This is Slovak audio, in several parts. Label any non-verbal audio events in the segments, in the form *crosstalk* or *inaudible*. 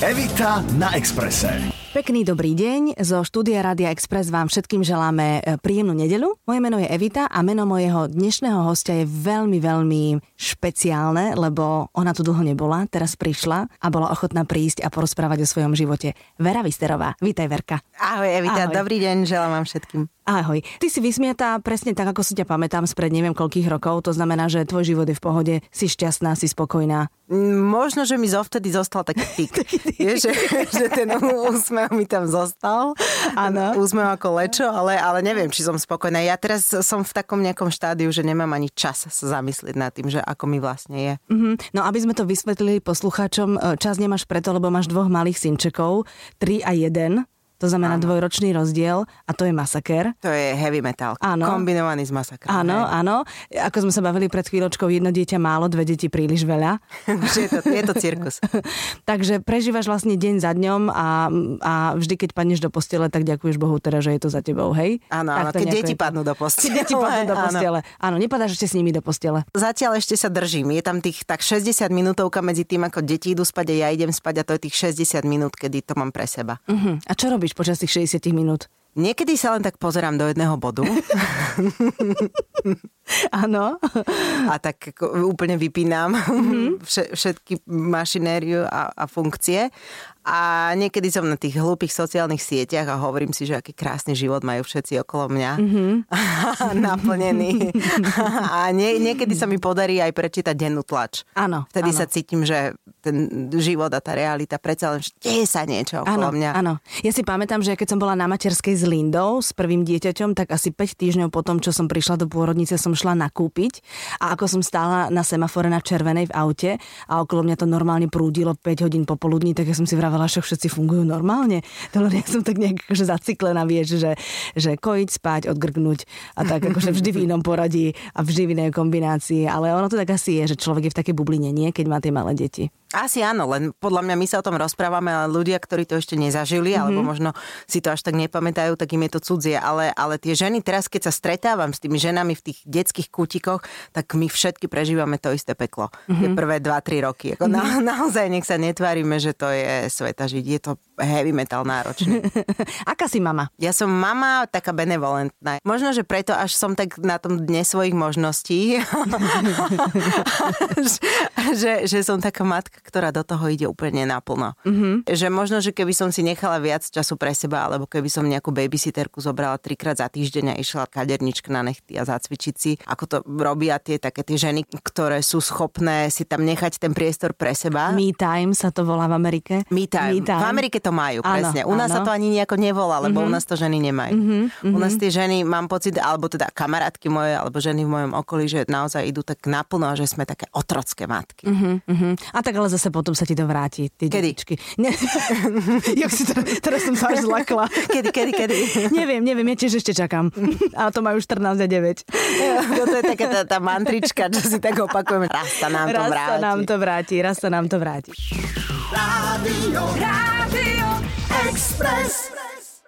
Evita na Exprese. Pekný dobrý deň. Zo štúdia Rádia Express vám všetkým želáme e, príjemnú nedelu. Moje meno je Evita a meno mojeho dnešného hostia je veľmi, veľmi špeciálne, lebo ona tu dlho nebola, teraz prišla a bola ochotná prísť a porozprávať o svojom živote. Vera Visterová. Vítaj, Verka. Ahoj, Evita. Ahoj. Dobrý deň, želám vám všetkým. Ahoj. Ty si vysmiatá presne tak, ako si ťa pamätám spred neviem koľkých rokov. To znamená, že tvoj život je v pohode, si šťastná, si spokojná. Možno, že mi zovtedy zostal taký tik. je, *laughs* že, že ten úsmev mi tam zostal. Áno. Úsmev ako lečo, ale, ale neviem, či som spokojná. Ja teraz som v takom nejakom štádiu, že nemám ani čas sa zamyslieť nad tým, že ako mi vlastne je. Mm-hmm. No aby sme to vysvetlili poslucháčom, e, čas nemáš preto, lebo máš dvoch malých synčekov, 3 a 1 to znamená áno. dvojročný rozdiel a to je masaker. To je heavy metal. Áno. Kombinovaný s masakrom. Áno, hej. áno. Ako sme sa bavili pred chvíľočkou, jedno dieťa málo, dve deti príliš veľa. *laughs* je, to, je to cirkus. *laughs* Takže prežívaš vlastne deň za dňom a, a vždy, keď padneš do postele, tak ďakuješ Bohu teda, že je to za tebou, hej? Áno, áno keď deti padnú do postele. Keď deti padnú do *laughs* postele. Áno. áno, nepadáš ešte s nimi do postele. Zatiaľ ešte sa držím. Je tam tých tak 60 minútovka medzi tým, ako deti idú spať a ja idem spať a to je tých 60 minút, kedy to mám pre seba. Uh-huh. A čo robíš počas tých 60 minút? Niekedy sa len tak pozerám do jedného bodu. *laughs* Áno. a tak úplne vypínam mm-hmm. všetky mašinériu a, a funkcie. A niekedy som na tých hlúpých sociálnych sieťach a hovorím si, že aký krásny život majú všetci okolo mňa. Mm-hmm. *laughs* naplnený. *laughs* a nie, niekedy sa mi podarí aj prečítať dennú tlač. Áno. Vtedy áno. sa cítim, že ten život a tá realita predsa len deje sa niečo okolo áno, mňa. Áno. Ja si pamätám, že keď som bola na materskej s Lindou, s prvým dieťaťom, tak asi 5 týždňov potom, čo som prišla do pôrodnice, som šla nakúpiť a ako som stála na semafore na červenej v aute a okolo mňa to normálne prúdilo 5 hodín popoludní, tak ja som si vravela, ale však všetci fungujú normálne. To len ja som tak nejak akože zaciklená, vieš, že, že kojiť, spať, odgrgnúť a tak akože vždy v inom poradí a vždy v inej kombinácii. Ale ono to tak asi je, že človek je v takej bubline, nie? Keď má tie malé deti. Asi áno, len podľa mňa my sa o tom rozprávame, ale ľudia, ktorí to ešte nezažili, mm-hmm. alebo možno si to až tak nepamätajú, tak im je to cudzie. Ale, ale tie ženy, teraz keď sa stretávam s tými ženami v tých detských kútikoch, tak my všetky prežívame to isté peklo. Mm-hmm. Tie prvé 2-3 roky. Ako mm-hmm. na, *laughs* naozaj nech sa netvárime, že to je sveta žiť. Je to heavy metal náročný. *laughs* Aká si mama? Ja som mama taká benevolentná. Možno, že preto až som tak na tom dne svojich možností, *laughs* *laughs* že, že som taká matka, ktorá do toho ide úplne naplno. Mm-hmm. Že možno, že keby som si nechala viac času pre seba, alebo keby som nejakú babysitterku zobrala trikrát za týždeň a išla kadernička na nechty a zacvičiť si, ako to robia tie také tie ženy, ktoré sú schopné si tam nechať ten priestor pre seba. Me time sa to volá v Amerike. Me time. Me time. V Amerike to majú, áno, presne. U nás áno. sa to ani nejako nevolá, lebo mm-hmm. u nás to ženy nemajú. Mm-hmm. U nás tie ženy, mám pocit, alebo teda kamarátky moje, alebo ženy v mojom okolí, že naozaj idú tak naplno, že sme také otrocké matky. Mm-hmm. A tak ale zase potom sa ti to vráti. Tie kedy? Detičky. Ne, *laughs* Jak si teraz, teraz som sa až zlakla. *laughs* kedy, kedy, kedy? *laughs* neviem, neviem, ja tiež ešte čakám. A to majú 14 a 9. No, to je taká tá, tá mantrička, čo si tak opakujeme. Raz sa nám raz to vráti. Raz sa nám to vráti, raz sa nám to vráti. Rádio, Rádio Express.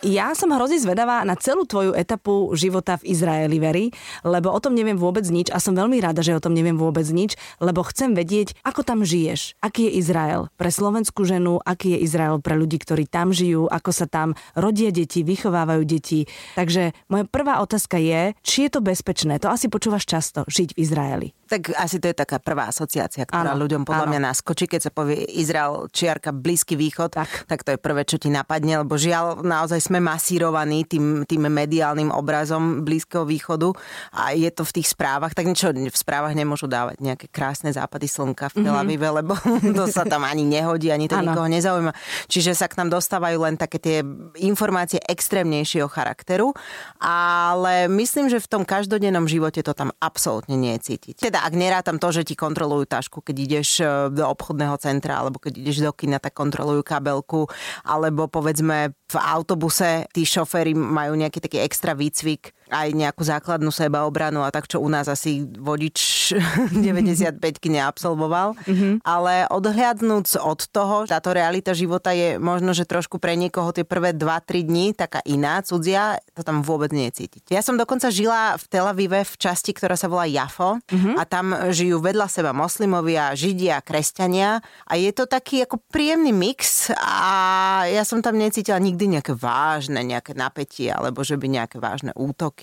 Ja som hrozne zvedavá na celú tvoju etapu života v Izraeli, Veri, lebo o tom neviem vôbec nič a som veľmi rada, že o tom neviem vôbec nič, lebo chcem vedieť, ako tam žiješ. Aký je Izrael pre slovenskú ženu, aký je Izrael pre ľudí, ktorí tam žijú, ako sa tam rodia deti, vychovávajú deti. Takže moja prvá otázka je, či je to bezpečné. To asi počúvaš často, žiť v Izraeli. Tak asi to je taká prvá asociácia, ktorá ano, ľuďom podľa ano. mňa naskočí, keď sa povie Izrael, čiarka, Blízky východ, tak. tak to je prvé, čo ti napadne, lebo žiaľ, naozaj sme masírovaní tým, tým mediálnym obrazom Blízkeho východu a je to v tých správach, tak niečo v správach nemôžu dávať nejaké krásne západy slnka v Tel mhm. Avive, mm-hmm. lebo *laughs* to sa tam ani nehodí, ani to ano. nikoho nezaujíma. Čiže sa k nám dostávajú len také tie informácie extrémnejšieho charakteru, ale myslím, že v tom každodennom živote to tam absolútne nie je cítiť. Teda ak nerátam to, že ti kontrolujú tašku, keď ideš e, do obchodného centra alebo keď ideš do kina, tak kontrolujú kabelku, alebo povedzme v autobuse tí šoféry majú nejaký taký extra výcvik, aj nejakú základnú sebaobranu a tak, čo u nás asi vodič *laughs* 95 neabsolvoval. Mm-hmm. Ale odhľadnúc od toho, táto realita života je možno, že trošku pre niekoho tie prvé 2-3 dní taká iná, cudzia, to tam vôbec nie je cítiť. Ja som dokonca žila v Tel Avive v časti, ktorá sa volá Jafo mm-hmm. a tam žijú vedľa seba moslimovia, židia, kresťania a je to taký ako príjemný mix a ja som tam necítila nikdy nejaké vážne, nejaké napätie alebo že by nejaké vážne útoky.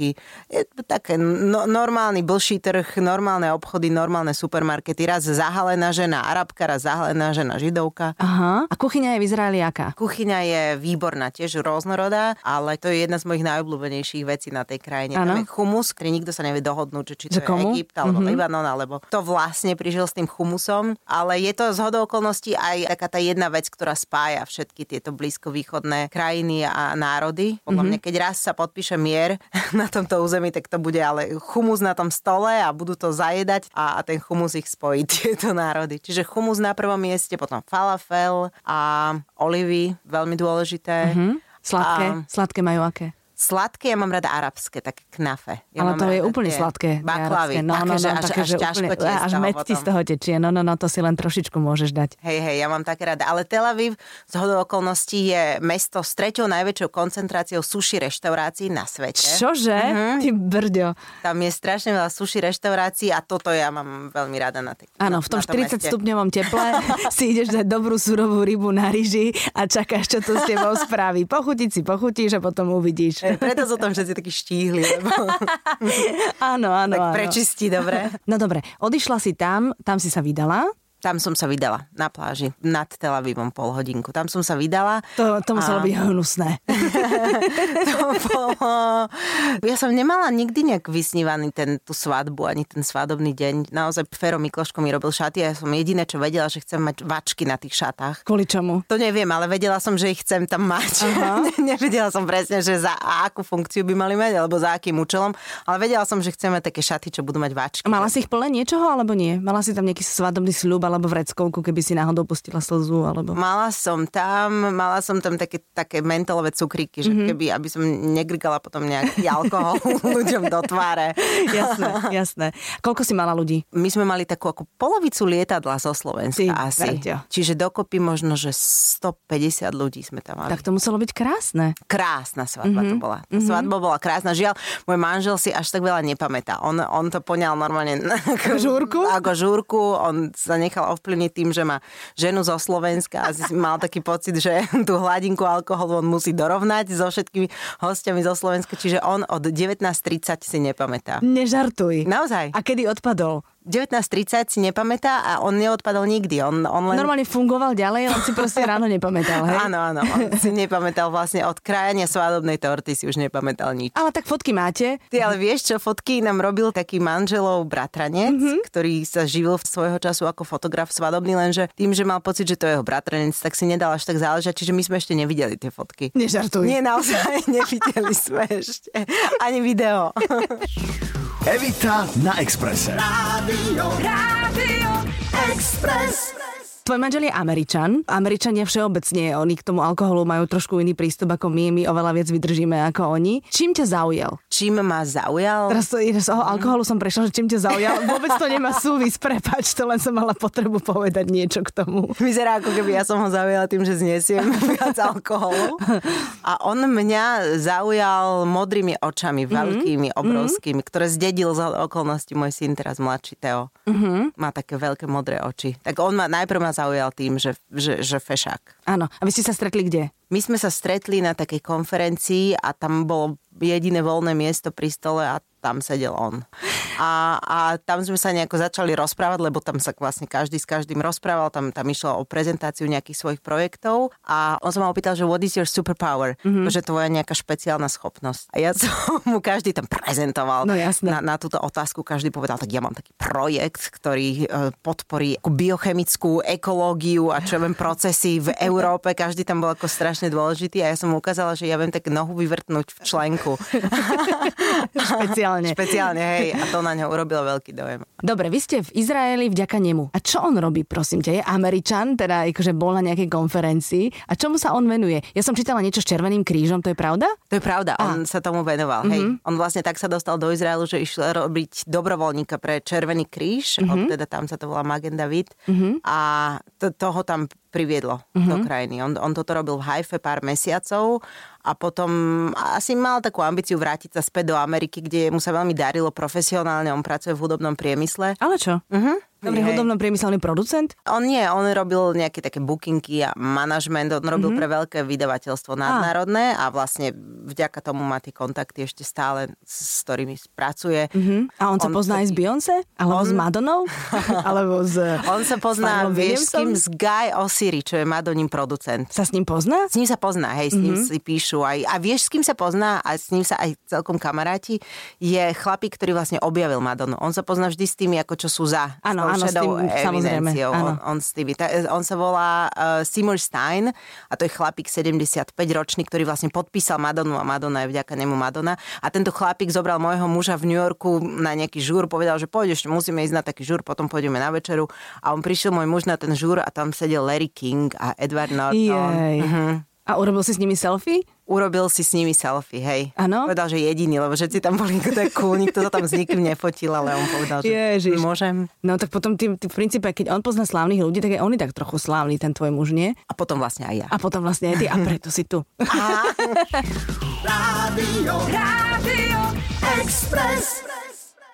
Je to také no, normálny blší trh, normálne obchody, normálne supermarkety. Raz zahalená žena arabka, raz zahalená žena židovka. Aha. A kuchyňa je v Izraeli aká? Kuchyňa je výborná, tiež rôznorodá, ale to je jedna z mojich najobľúbenejších vecí na tej krajine. Ano. Tam je chumus, ktorý nikto sa nevie dohodnúť, či to že je komu? Egypt alebo mm-hmm. Libanon, alebo to vlastne prižil s tým chumusom. Ale je to z hodou okolností aj taká tá jedna vec, ktorá spája všetky tieto blízkovýchodné krajiny a národy. Podľa mm-hmm. mňa, keď raz sa podpíše mier *laughs* na tomto území, tak to bude ale chumus na tom stole a budú to zajedať a, a ten chumus ich spojí *laughs* tieto národy. Čiže chumus na prvom mieste, potom falafel a olivy, veľmi dôležité. Mm-hmm. Sladké? A... Sladké majú aké? Sladké, ja mám rada arabské, také knafe. Ja Ale to je úplne sladké. Baklavy, no, no, no, že až, také, až, až úplne, až med ti z toho tečie. No, no, no, to si len trošičku môžeš dať. Hej, hej, ja mám také rada. Ale Tel Aviv z hodou okolností je mesto s treťou najväčšou koncentráciou sushi reštaurácií na svete. Čože? Uh-huh. Ty brďo. Tam je strašne veľa sushi reštaurácií a toto ja mám veľmi rada na tej Áno, v tom 40 meste. stupňovom teple *laughs* si ideš dať dobrú surovú rybu na ryži a čakáš, čo to s tebou spraví. Pochutiť si pochutíš a potom uvidíš. Preto som tam všetci takí štíhli. Lebo... *laughs* áno, áno. Tak áno. prečistí, dobre. No dobre, odišla si tam, tam si sa vydala. Tam som sa vydala na pláži nad Tel Avivom pol hodinku. Tam som sa vydala. To, to muselo a... byť hnusné. *laughs* to bolo... Ja som nemala nikdy nejak vysnívaný ten, tú svadbu, ani ten svadobný deň. Naozaj Fero Mikloško mi robil šaty a ja som jediné, čo vedela, že chcem mať vačky na tých šatách. Kvôli čomu? To neviem, ale vedela som, že ich chcem tam mať. *laughs* Nevedela som presne, že za akú funkciu by mali mať, alebo za akým účelom, ale vedela som, že chceme také šaty, čo budú mať vačky. Mala si ich plné niečoho, alebo nie? Mala si tam nejaký svadobný sľub, alebo vreckovku, keby si náhodou pustila slzu? Alebo... Mala som tam, mala som tam také, také mentolové cukríky, že mm-hmm. keby, aby som negrgala potom nejaký alkohol *laughs* ľuďom do tváre. jasné, jasné. Koľko si mala ľudí? My sme mali takú ako polovicu lietadla zo Slovenska Ty, asi. Verťo. Čiže dokopy možno, že 150 ľudí sme tam mali. Tak to muselo byť krásne. Krásna svadba mm-hmm. to bola. mm-hmm. svadba bola krásna. Žiaľ, môj manžel si až tak veľa nepamätá. On, on to poňal normálne ako žúrku. *laughs* Ako žúrku. On sa nechal ovplyvniť ovplyvniť tým, že má ženu zo Slovenska a mal taký pocit, že *laughs* tú hladinku alkoholu on musí dorovnať so všetkými hostiami zo Slovenska, čiže on od 19.30 si nepamätá. Nežartuj. Naozaj. A kedy odpadol? 19.30 si nepamätá a on neodpadol nikdy. On, on len... Normálne fungoval ďalej, on si proste *laughs* ráno nepamätal, hej? Áno, áno. On si nepamätal vlastne od krajania svadobnej torty si už nepamätal nič. Ale tak fotky máte. Ty ale vieš čo, fotky nám robil taký manželov bratranec, mm-hmm. ktorý sa živil v svojho času ako fotograf svadobný, lenže tým, že mal pocit, že to je jeho bratranec, tak si nedal až tak záležať, čiže my sme ešte nevideli tie fotky. Nežartuj. Nie, naozaj *laughs* nevideli sme ešte. Ani video. *laughs* Evita na Exprese. Rádio, Rádio Express. Tvoj manžel je Američan. Američania všeobecne, oni k tomu alkoholu majú trošku iný prístup ako my, my oveľa viac vydržíme ako oni. Čím ťa zaujal? Čím ma zaujal? Teraz to, z toho alkoholu som prešla, že čím ťa zaujal. Vôbec to nemá súvis, prepač, to len som mala potrebu povedať niečo k tomu. Vyzerá ako keby ja som ho zaujala tým, že znesiem *laughs* viac alkoholu. A on mňa zaujal modrými očami, mhm. veľkými, mm-hmm. obrovskými, ktoré zdedil za okolnosti môj syn, teraz mladší Teo. Mm-hmm. Má také veľké modré oči. Tak on ma najprv ma zaujal tým, že, že, že fešák. Áno. A vy ste sa stretli kde? My sme sa stretli na takej konferencii a tam bolo jediné voľné miesto pri stole a tam sedel on. A, a tam sme sa nejako začali rozprávať, lebo tam sa vlastne každý s každým rozprával, tam, tam išlo o prezentáciu nejakých svojich projektov a on sa ma opýtal, že what is your superpower? Mm-hmm. Že tvoja nejaká špeciálna schopnosť. A ja som *laughs* mu každý tam prezentoval no, na, na túto otázku, každý povedal, tak ja mám taký projekt, ktorý e, podporí biochemickú ekológiu a čo viem, procesy v *laughs* Európe, každý tam bol ako strašne dôležitý a ja som mu ukázala, že ja viem tak nohu vyvrtnúť v členku. *laughs* Špeciálne. Špeciálne, hej. A to na ňo urobilo veľký dojem. Dobre, vy ste v Izraeli vďaka nemu. A čo on robí, prosím ťa? Je Američan, teda akože bol na nejakej konferencii. A čomu sa on venuje? Ja som čítala niečo s Červeným krížom, to je pravda? To je pravda, a. on sa tomu venoval. Mm-hmm. Hej. Mhm. On vlastne tak sa dostal do Izraelu, že išiel robiť dobrovoľníka pre Červený kríž, mm-hmm. teda tam sa to volá Magen David. Mm-hmm. A to, toho tam priviedlo mm-hmm. do mhm. krajiny. On, on toto robil v Haife pár mesiacov a potom asi mal takú ambíciu vrátiť sa späť do Ameriky, kde mu sa veľmi darilo profesionálne, on pracuje v hudobnom priemysle. Ale čo? Uh-huh. Dobrý hey. hudobno priemyselný producent? On nie, on robil nejaké také bookingy a manažment, on robil mm-hmm. pre veľké vydavateľstvo nadnárodné a vlastne vďaka tomu má tie kontakty ešte stále, s ktorými pracuje. Mm-hmm. A on, *laughs* on sa pozná aj s Beyoncé? Alebo on... s Madonou? Alebo s On sa pozná, vieš, s kým? S Guy Osiri, čo je Madoním producent. Sa s ním pozná? S ním sa pozná, hej, s ním mm-hmm. si píšu aj. A vieš, s kým sa pozná a s ním sa aj celkom kamaráti? Je chlapík, ktorý vlastne objavil Madonu. On sa pozná vždy s tými, ako čo sú za. Áno, áno, s tým, samozrejme. On, on, s tými, ta, on sa volá uh, Seymour Stein a to je chlapík 75 ročný, ktorý vlastne podpísal Madonu a Madonna je vďaka nemu Madonna. A tento chlapík zobral môjho muža v New Yorku na nejaký žúr, povedal, že pôjdeš, musíme ísť na taký žúr, potom pôjdeme na večeru. A on prišiel môj muž na ten žúr a tam sedel Larry King a Edward Norton. Jej. Uh-huh. A urobil si s nimi selfie? urobil si s nimi selfie, hej. Áno? Povedal, že jediný, lebo všetci tam boli tak cool, nikto sa tam s nikým nefotil, ale on povedal, že Ježiš. môžem. No tak potom ty, ty, v princípe, keď on pozná slávnych ľudí, tak aj on je tak trochu slávny, ten tvoj muž, nie? A potom vlastne aj ja. A potom vlastne aj ty a preto si tu. *laughs* Rádio, Rádio Express.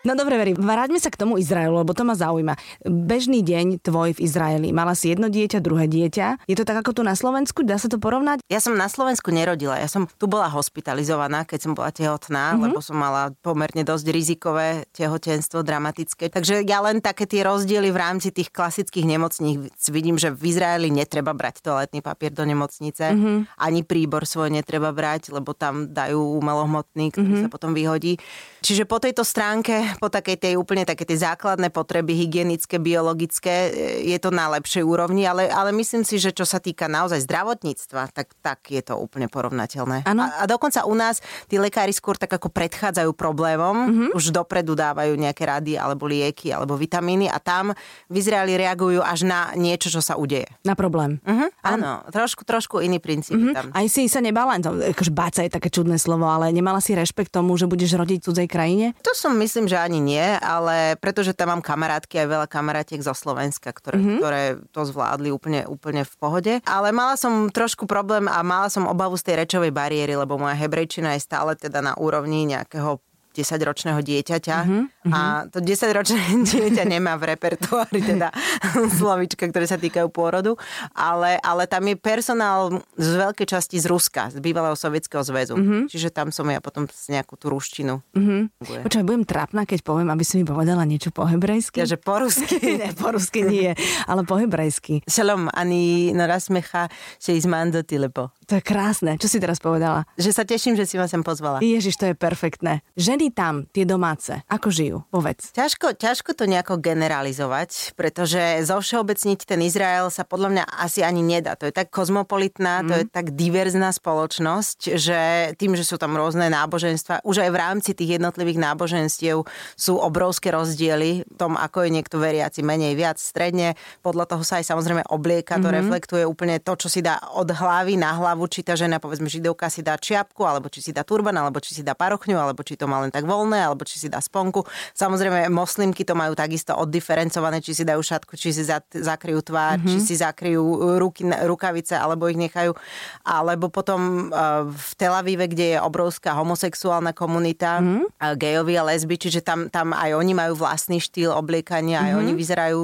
No dobre, Veri, vráťme sa k tomu Izraelu, lebo to ma zaujíma. Bežný deň tvoj v Izraeli. Mala si jedno dieťa, druhé dieťa. Je to tak ako tu na Slovensku? Dá sa to porovnať? Ja som na Slovensku nerodila. Ja som tu bola hospitalizovaná, keď som bola tehotná, mm-hmm. lebo som mala pomerne dosť rizikové tehotenstvo, dramatické. Takže ja len také tie rozdiely v rámci tých klasických nemocníc vidím, že v Izraeli netreba brať toaletný papier do nemocnice, mm-hmm. ani príbor svoj netreba brať, lebo tam dajú umelohmotný, ktorý mm-hmm. sa potom vyhodí. Čiže po tejto stránke po takej tej úplne také tie základné potreby hygienické, biologické e, je to na lepšej úrovni, ale, ale myslím si, že čo sa týka naozaj zdravotníctva, tak, tak je to úplne porovnateľné. A, a dokonca u nás tí lekári skôr tak ako predchádzajú problémom, mm-hmm. už dopredu dávajú nejaké rady alebo lieky alebo vitamíny a tam v Izraeli reagujú až na niečo, čo sa udeje. Na problém. Mm-hmm. Áno, trošku, trošku iný princíp mm-hmm. tam. Aj si sa nebala, akože báca je také čudné slovo, ale nemala si rešpekt tomu, že budeš rodiť v cudzej krajine? To som myslím, že ani nie, ale pretože tam mám kamarátky aj veľa kamarátiek zo Slovenska, ktoré, mm-hmm. ktoré to zvládli úplne, úplne v pohode. Ale mala som trošku problém a mala som obavu z tej rečovej bariéry, lebo moja hebrejčina je stále teda na úrovni nejakého 10-ročného dieťaťa uh-huh, a to 10-ročné *laughs* dieťa nemá v repertoári teda *laughs* slovička, ktoré sa týkajú pôrodu, ale, ale tam je personál z veľkej časti z Ruska, z bývalého sovietského zväzu. Uh-huh. Čiže tam som ja potom z nejakú tú ruštinu. Uh-huh. Počkaj, budem trápna, keď poviem, aby si mi povedala niečo po hebrejsky. Ja, že po rusky. *laughs* ne, po rusky nie, ale po hebrejsky. Shalom, ani narazmecha se izmando lepo. To je krásne. Čo si teraz povedala? Že sa teším, že si ma sem pozvala. Ježiš, to je perfektné. Ženy tam, tie domáce, ako žijú? Povedz. Ťažko, ťažko to nejako generalizovať, pretože zovšeobecniť ten Izrael sa podľa mňa asi ani nedá. To je tak kozmopolitná, mm. to je tak diverzná spoločnosť, že tým, že sú tam rôzne náboženstva, už aj v rámci tých jednotlivých náboženstiev sú obrovské rozdiely v tom, ako je niekto veriaci menej, viac, stredne. Podľa toho sa aj samozrejme oblieka, to mm-hmm. reflektuje úplne to, čo si dá od hlavy na hlavu, či tá žena, povedzme, židovka si dá čiapku, alebo či si dá turban, alebo či si dá parochňu, alebo či to má len tak voľné, alebo či si dá sponku. Samozrejme, moslimky to majú takisto oddiferencované, či si dajú šatku, či si zakryjú tvár, mm-hmm. či si zakryjú ruky, rukavice, alebo ich nechajú. Alebo potom uh, v Tel Avive, kde je obrovská homosexuálna komunita, mm-hmm. uh, gejovi a lesby, čiže tam, tam aj oni majú vlastný štýl obliekania, mm-hmm. aj oni vyzerajú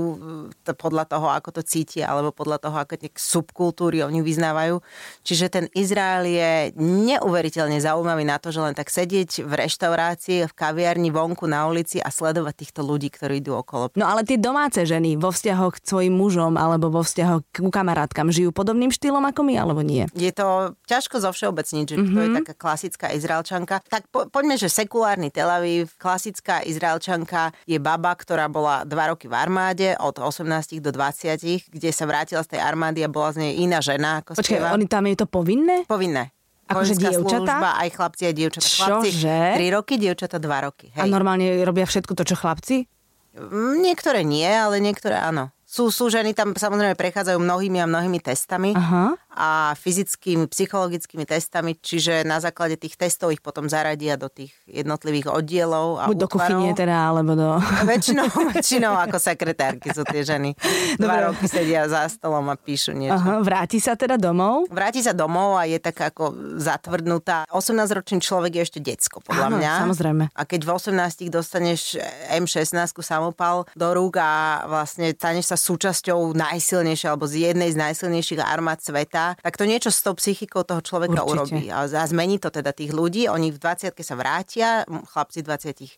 uh, podľa toho, ako to cítia, alebo podľa toho, ako tie subkultúry oni vyznávajú. Čiže ten Izrael je neuveriteľne zaujímavý na to, že len tak sedieť v reštaurácii reštaurácii, v kaviarni, vonku, na ulici a sledovať týchto ľudí, ktorí idú okolo. No ale tie domáce ženy vo vzťahoch k svojim mužom alebo vo vzťahoch k kamarátkam žijú podobným štýlom ako my alebo nie? Je to ťažko zo všeobecniť, že mm-hmm. to je mhm. taká klasická Izraelčanka. Tak po, poďme, že sekulárny Tel Aviv, klasická Izraelčanka je baba, ktorá bola dva roky v armáde od 18 do 20, kde sa vrátila z tej armády a bola z nej iná žena. Ako Počkej, oni tam je to povinné? Povinné. Akože dievčatá? Služba, aj chlapci, aj dievčatá. Chlapci Čože? 3 roky, dievčatá 2 roky. Hej. A normálne robia všetko to, čo chlapci? Mm, niektoré nie, ale niektoré áno. Sú, sú ženy tam samozrejme prechádzajú mnohými a mnohými testami. Aha a fyzickými, psychologickými testami, čiže na základe tých testov ich potom zaradia do tých jednotlivých oddielov. A Buď do kuchyne teda, alebo do... Väčšinou, *laughs* väčšinou ako sekretárky sú tie ženy. Dva roky sedia za stolom a píšu niečo. Aha, vráti sa teda domov? Vráti sa domov a je taká ako zatvrdnutá. 18-ročný človek je ešte decko, podľa Áno, mňa. samozrejme. A keď v 18 dostaneš M16 samopal do rúk a vlastne staneš sa súčasťou najsilnejšej alebo z jednej z najsilnejších armád sveta, tak to niečo s tou psychikou toho človeka Určite. urobí. A, a zmení to teda tých ľudí. Oni v 20 sa vrátia, chlapci v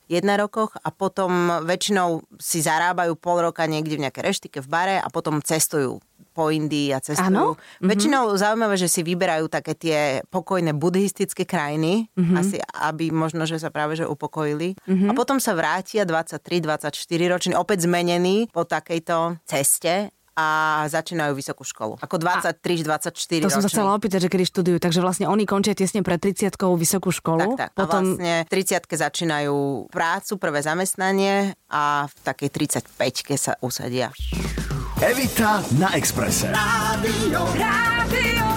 21 rokoch a potom väčšinou si zarábajú pol roka niekde v nejakej reštike v bare a potom cestujú po Indii a cestujú. Ano? Mhm. Väčšinou mm-hmm. zaujímavé, že si vyberajú také tie pokojné buddhistické krajiny, mm-hmm. asi aby možno, že sa práve že upokojili. Mm-hmm. A potom sa vrátia 23-24 ročný, opäť zmenení po takejto ceste a začínajú vysokú školu. Ako 23-24 To som sa chcela opýtať, že kedy študujú. Takže vlastne oni končia tesne pred 30 vysokú školu. Tak, tak. Potom... A vlastne 30 začínajú prácu, prvé zamestnanie a v takej 35 sa usadia. Evita na Exprese. Rádio, rádio.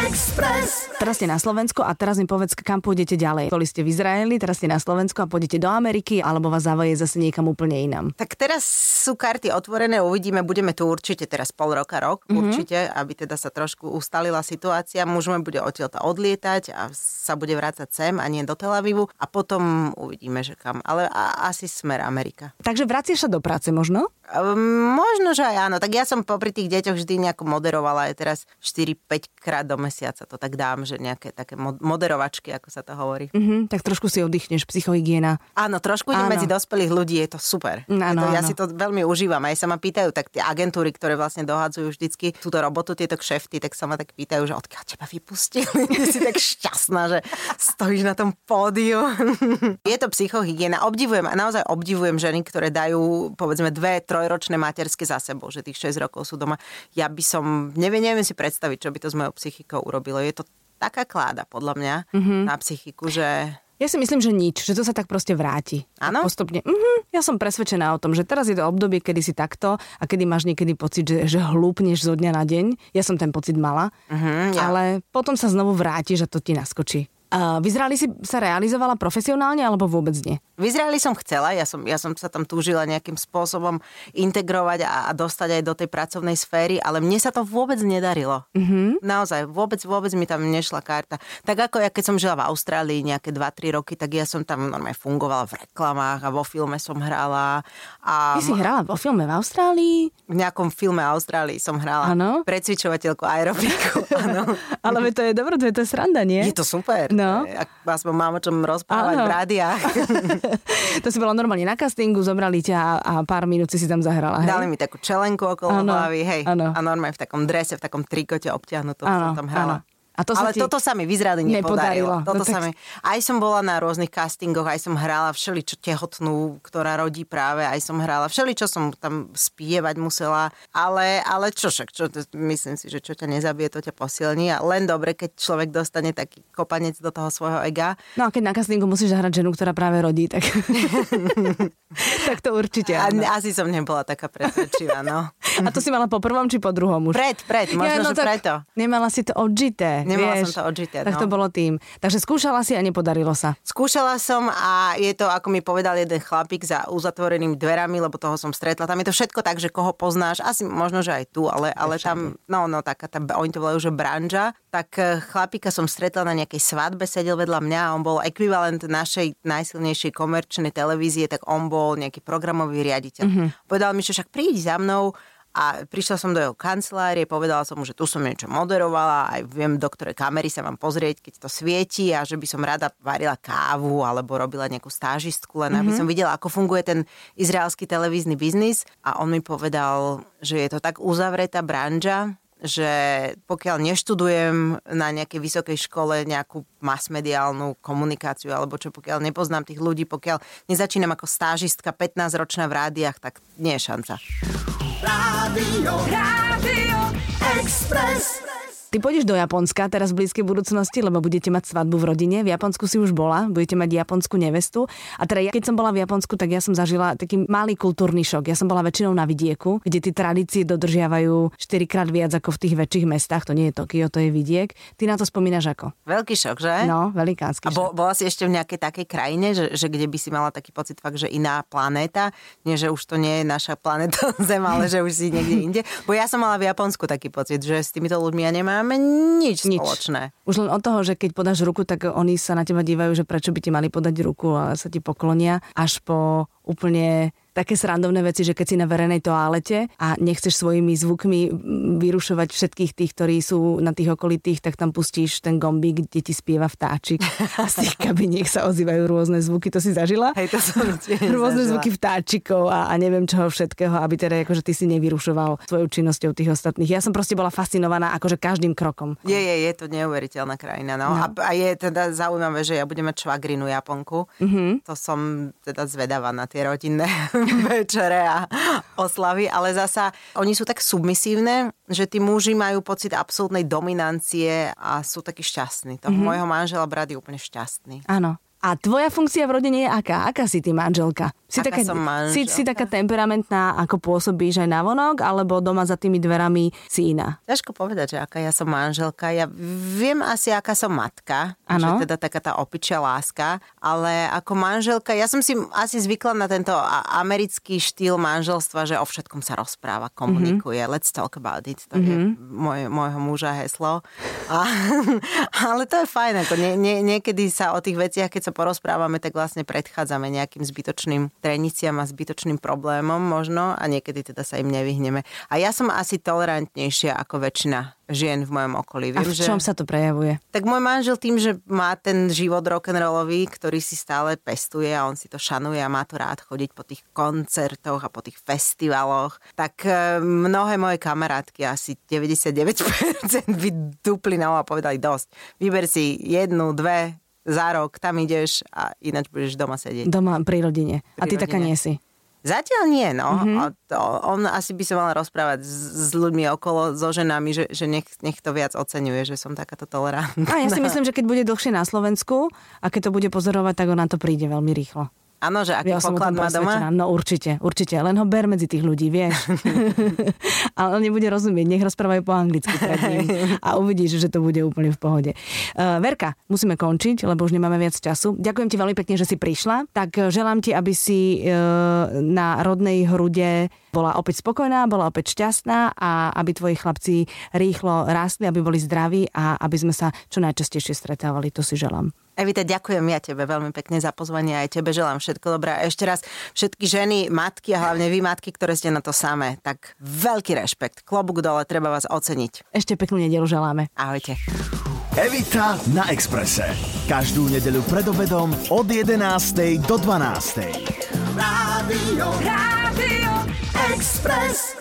Express. Teraz ste na Slovensku a teraz mi povedz, kam pôjdete ďalej. Boli ste v Izraeli, teraz ste na Slovensku a pôjdete do Ameriky, alebo vás zavoje zase niekam úplne inám. Tak teraz sú karty otvorené, uvidíme, budeme tu určite teraz pol roka, rok, mm-hmm. určite, aby teda sa trošku ustalila situácia. Môžeme bude odtiaľ odlietať a sa bude vrácať sem a nie do Tel Avivu a potom uvidíme, že kam. Ale a, asi smer Amerika. Takže vraciaš sa do práce možno? Um, možno, že aj áno. Tak ja som popri tých deťoch vždy nejako moderovala aj teraz 4-5 krát do mesiaca to tak dám, že nejaké také moderovačky, ako sa to hovorí. Mm-hmm, tak trošku si oddychneš, psychohygiena. Áno, trošku idem medzi dospelých ľudí, je to super. Áno, to, ja áno. si to veľmi užívam. Aj sa ma pýtajú, tak tie agentúry, ktoré vlastne dohadzujú vždycky túto robotu, tieto kšefty, tak sa ma tak pýtajú, že odkiaľ teba vypustili. *laughs* Ty si tak šťastná, že stojíš na tom pódiu. *laughs* je to psychohygiena. Obdivujem a naozaj obdivujem ženy, ktoré dajú povedzme dve, trojročné materské za sebou, že tých 6 rokov sú doma. Ja by som, neviem, neviem si predstaviť, čo by to s mojou psychikou urobilo. Je to taká kláda, podľa mňa, mm-hmm. na psychiku, že... Ja si myslím, že nič, že to sa tak proste vráti. Áno? Postupne. Mm-hmm, ja som presvedčená o tom, že teraz je to obdobie, kedy si takto a kedy máš niekedy pocit, že, že hlúpneš zo dňa na deň. Ja som ten pocit mala. Mm-hmm, ja. Ale potom sa znovu vráti, že to ti naskočí. Uh, v Izraeli si sa realizovala profesionálne alebo vôbec nie? V Izraeli som chcela, ja som, ja som sa tam túžila nejakým spôsobom integrovať a, a dostať aj do tej pracovnej sféry, ale mne sa to vôbec nedarilo. Mm-hmm. Naozaj, vôbec, vôbec mi tam nešla karta. Tak ako ja keď som žila v Austrálii nejaké 2-3 roky, tak ja som tam normálne fungovala v reklamách a vo filme som hrala. A... Ty si hrala vo filme v Austrálii? V nejakom filme Austrálii som hrala. Ano? Precvičovateľku aerobiku. *laughs* ale to je dobré, to je to sranda, nie? Je to super. No. Ak aspoň mám o čom rozprávať ano. v rádiách. *laughs* *laughs* to si bola normálne na castingu, zobrali ťa a pár minút si si tam zahrala. Hej? Dali mi takú čelenku okolo ano. hlavy, hej. Ano. A normálne v takom drese, v takom trikote obťahnutú som tam hrala. Ano. A to Ale toto sa mi v Izraeli nepodarilo. nepodarilo. Toto no, tak... sa mi... Aj som bola na rôznych castingoch, aj som hrala všeličo tehotnú, ktorá rodí práve, aj som hrala všeličo som tam spievať musela, ale, ale čo však, čo, myslím si, že čo ťa nezabije, to ťa posilní a len dobre, keď človek dostane taký kopanec do toho svojho ega. No a keď na castingu musíš zahrať ženu, ktorá práve rodí, tak, *laughs* tak to určite. A, asi som nebola taká presvedčivá, no. *laughs* A to si mala po prvom či po druhom už? Pred, pred, možno, ja, no, že preto. Nemala si to odžité. Nemala vieš, som to odžité. Tak no. to bolo tým. Takže skúšala si a nepodarilo sa. Skúšala som a je to, ako mi povedal jeden chlapík za uzatvorenými dverami, lebo toho som stretla. Tam je to všetko tak, že koho poznáš, asi možno, že aj tu, ale, ale tam, no, no, taká, tá, oni to volajú, že branža. Tak eh, chlapíka som stretla na nejakej svadbe, sedel vedľa mňa a on bol ekvivalent našej najsilnejšej komerčnej televízie, tak on bol nejaký programový riaditeľ. Mm-hmm. Povedal mi, že však príď za mnou, a prišla som do jeho kancelárie, povedala som mu, že tu som niečo moderovala, aj viem, do ktorej kamery sa mám pozrieť, keď to svieti a že by som rada varila kávu alebo robila nejakú stážistku, len mm-hmm. aby mhm. som videla, ako funguje ten izraelský televízny biznis. A on mi povedal, že je to tak uzavretá branža, že pokiaľ neštudujem na nejakej vysokej škole nejakú masmediálnu komunikáciu, alebo čo pokiaľ nepoznám tých ľudí, pokiaľ nezačínam ako stážistka 15-ročná v rádiách, tak nie je šanca. Rádio, Express. Ty pôjdeš do Japonska teraz v blízkej budúcnosti, lebo budete mať svadbu v rodine. V Japonsku si už bola, budete mať japonskú nevestu. A teda ja, keď som bola v Japonsku, tak ja som zažila taký malý kultúrny šok. Ja som bola väčšinou na vidieku, kde tie tradície dodržiavajú 4 krát viac ako v tých väčších mestách. To nie je Tokio, to je vidiek. Ty na to spomínaš ako? Veľký šok, že? No, velikánsky A bo, bola si ešte v nejakej takej krajine, že, že kde by si mala taký pocit fakt, že iná planéta? Nie, že už to nie je naša *laughs* planéta Zem, ale že už si niekde inde. Bo ja som mala v Japonsku taký pocit, že s týmito ľuďmi ja nemáme nič, nič spoločné. Už len od toho, že keď podáš ruku, tak oni sa na teba dívajú, že prečo by ti mali podať ruku a sa ti poklonia, až po úplne také srandovné veci, že keď si na verejnej toalete a nechceš svojimi zvukmi vyrušovať všetkých tých, ktorí sú na tých okolitých, tak tam pustíš ten gombík, kde ti spieva vtáčik. A z tých kabiniek sa ozývajú rôzne zvuky. To si zažila? Hej, to som *laughs* Rôzne zažila. zvuky vtáčikov a, a neviem čoho všetkého, aby teda akože ty si nevyrušoval svojou činnosťou tých ostatných. Ja som proste bola fascinovaná akože každým krokom. Je, je, je to neuveriteľná krajina. No. no. A, a je teda zaujímavé, že ja budem mať švagrinu Japonku. Mm-hmm. To som teda zvedavá na tie rodinné *laughs* *laughs* večere a oslavy, ale zasa oni sú tak submisívne, že tí muži majú pocit absolútnej dominancie a sú takí šťastní. Toho mm-hmm. môjho manžela brat je úplne šťastný. Áno. A tvoja funkcia v rodine je aká? Aká si ty manželka? Si, aká taká, som manželka? si, si taká temperamentná, ako pôsobíš aj na vonok, alebo doma za tými dverami si iná? Ťažko povedať, že aká ja som manželka. Ja viem asi, aká som matka. Ano. Že teda taká tá opičia láska. Ale ako manželka, ja som si asi zvykla na tento americký štýl manželstva, že o všetkom sa rozpráva, komunikuje. Mm-hmm. Let's talk about it. To mm-hmm. je môj, môjho muža heslo. A, *laughs* ale to je fajn. Ako nie, nie, niekedy sa o tých veciach, keď sa sa porozprávame, tak vlastne predchádzame nejakým zbytočným treniciam a zbytočným problémom možno a niekedy teda sa im nevyhneme. A ja som asi tolerantnejšia ako väčšina žien v mojom okolí. Viem, a v čom že... sa to prejavuje? Tak môj manžel tým, že má ten život rock'n'rollový, ktorý si stále pestuje a on si to šanuje a má to rád chodiť po tých koncertoch a po tých festivaloch, tak e, mnohé moje kamarátky, asi 99% by dupli na a povedali dosť. Vyber si jednu, dve za rok tam ideš a ináč budeš doma sedieť. Doma pri rodine. Pri a ty rodine. taká nie si. Zatiaľ nie, no. Mm-hmm. On asi by sa mal rozprávať s, s ľuďmi okolo, so ženami, že, že nech, nech to viac oceňuje, že som takáto tolerantná. A ja si myslím, že keď bude dlhšie na Slovensku a keď to bude pozorovať, tak on na to príde veľmi rýchlo. Áno, že aký ja poklad má doma? No určite, určite. Len ho ber medzi tých ľudí, vieš. *laughs* Ale on nebude rozumieť, nech rozprávajú po anglicky pred ním a uvidíš, že to bude úplne v pohode. Uh, Verka, musíme končiť, lebo už nemáme viac času. Ďakujem ti veľmi pekne, že si prišla. Tak želám ti, aby si uh, na rodnej hrude bola opäť spokojná, bola opäť šťastná a aby tvoji chlapci rýchlo rástli, aby boli zdraví a aby sme sa čo najčastejšie stretávali. To si želám. Evita, ďakujem ja tebe veľmi pekne za pozvanie aj tebe želám všetko dobré. A ešte raz všetky ženy, matky a hlavne vy matky, ktoré ste na to samé, tak veľký rešpekt. Klobúk dole, treba vás oceniť. Ešte peknú nedelu želáme. Ahojte. Evita na Exprese. Každú nedeľu pred obedom od 11. do 12. Rádio, Rádio Express.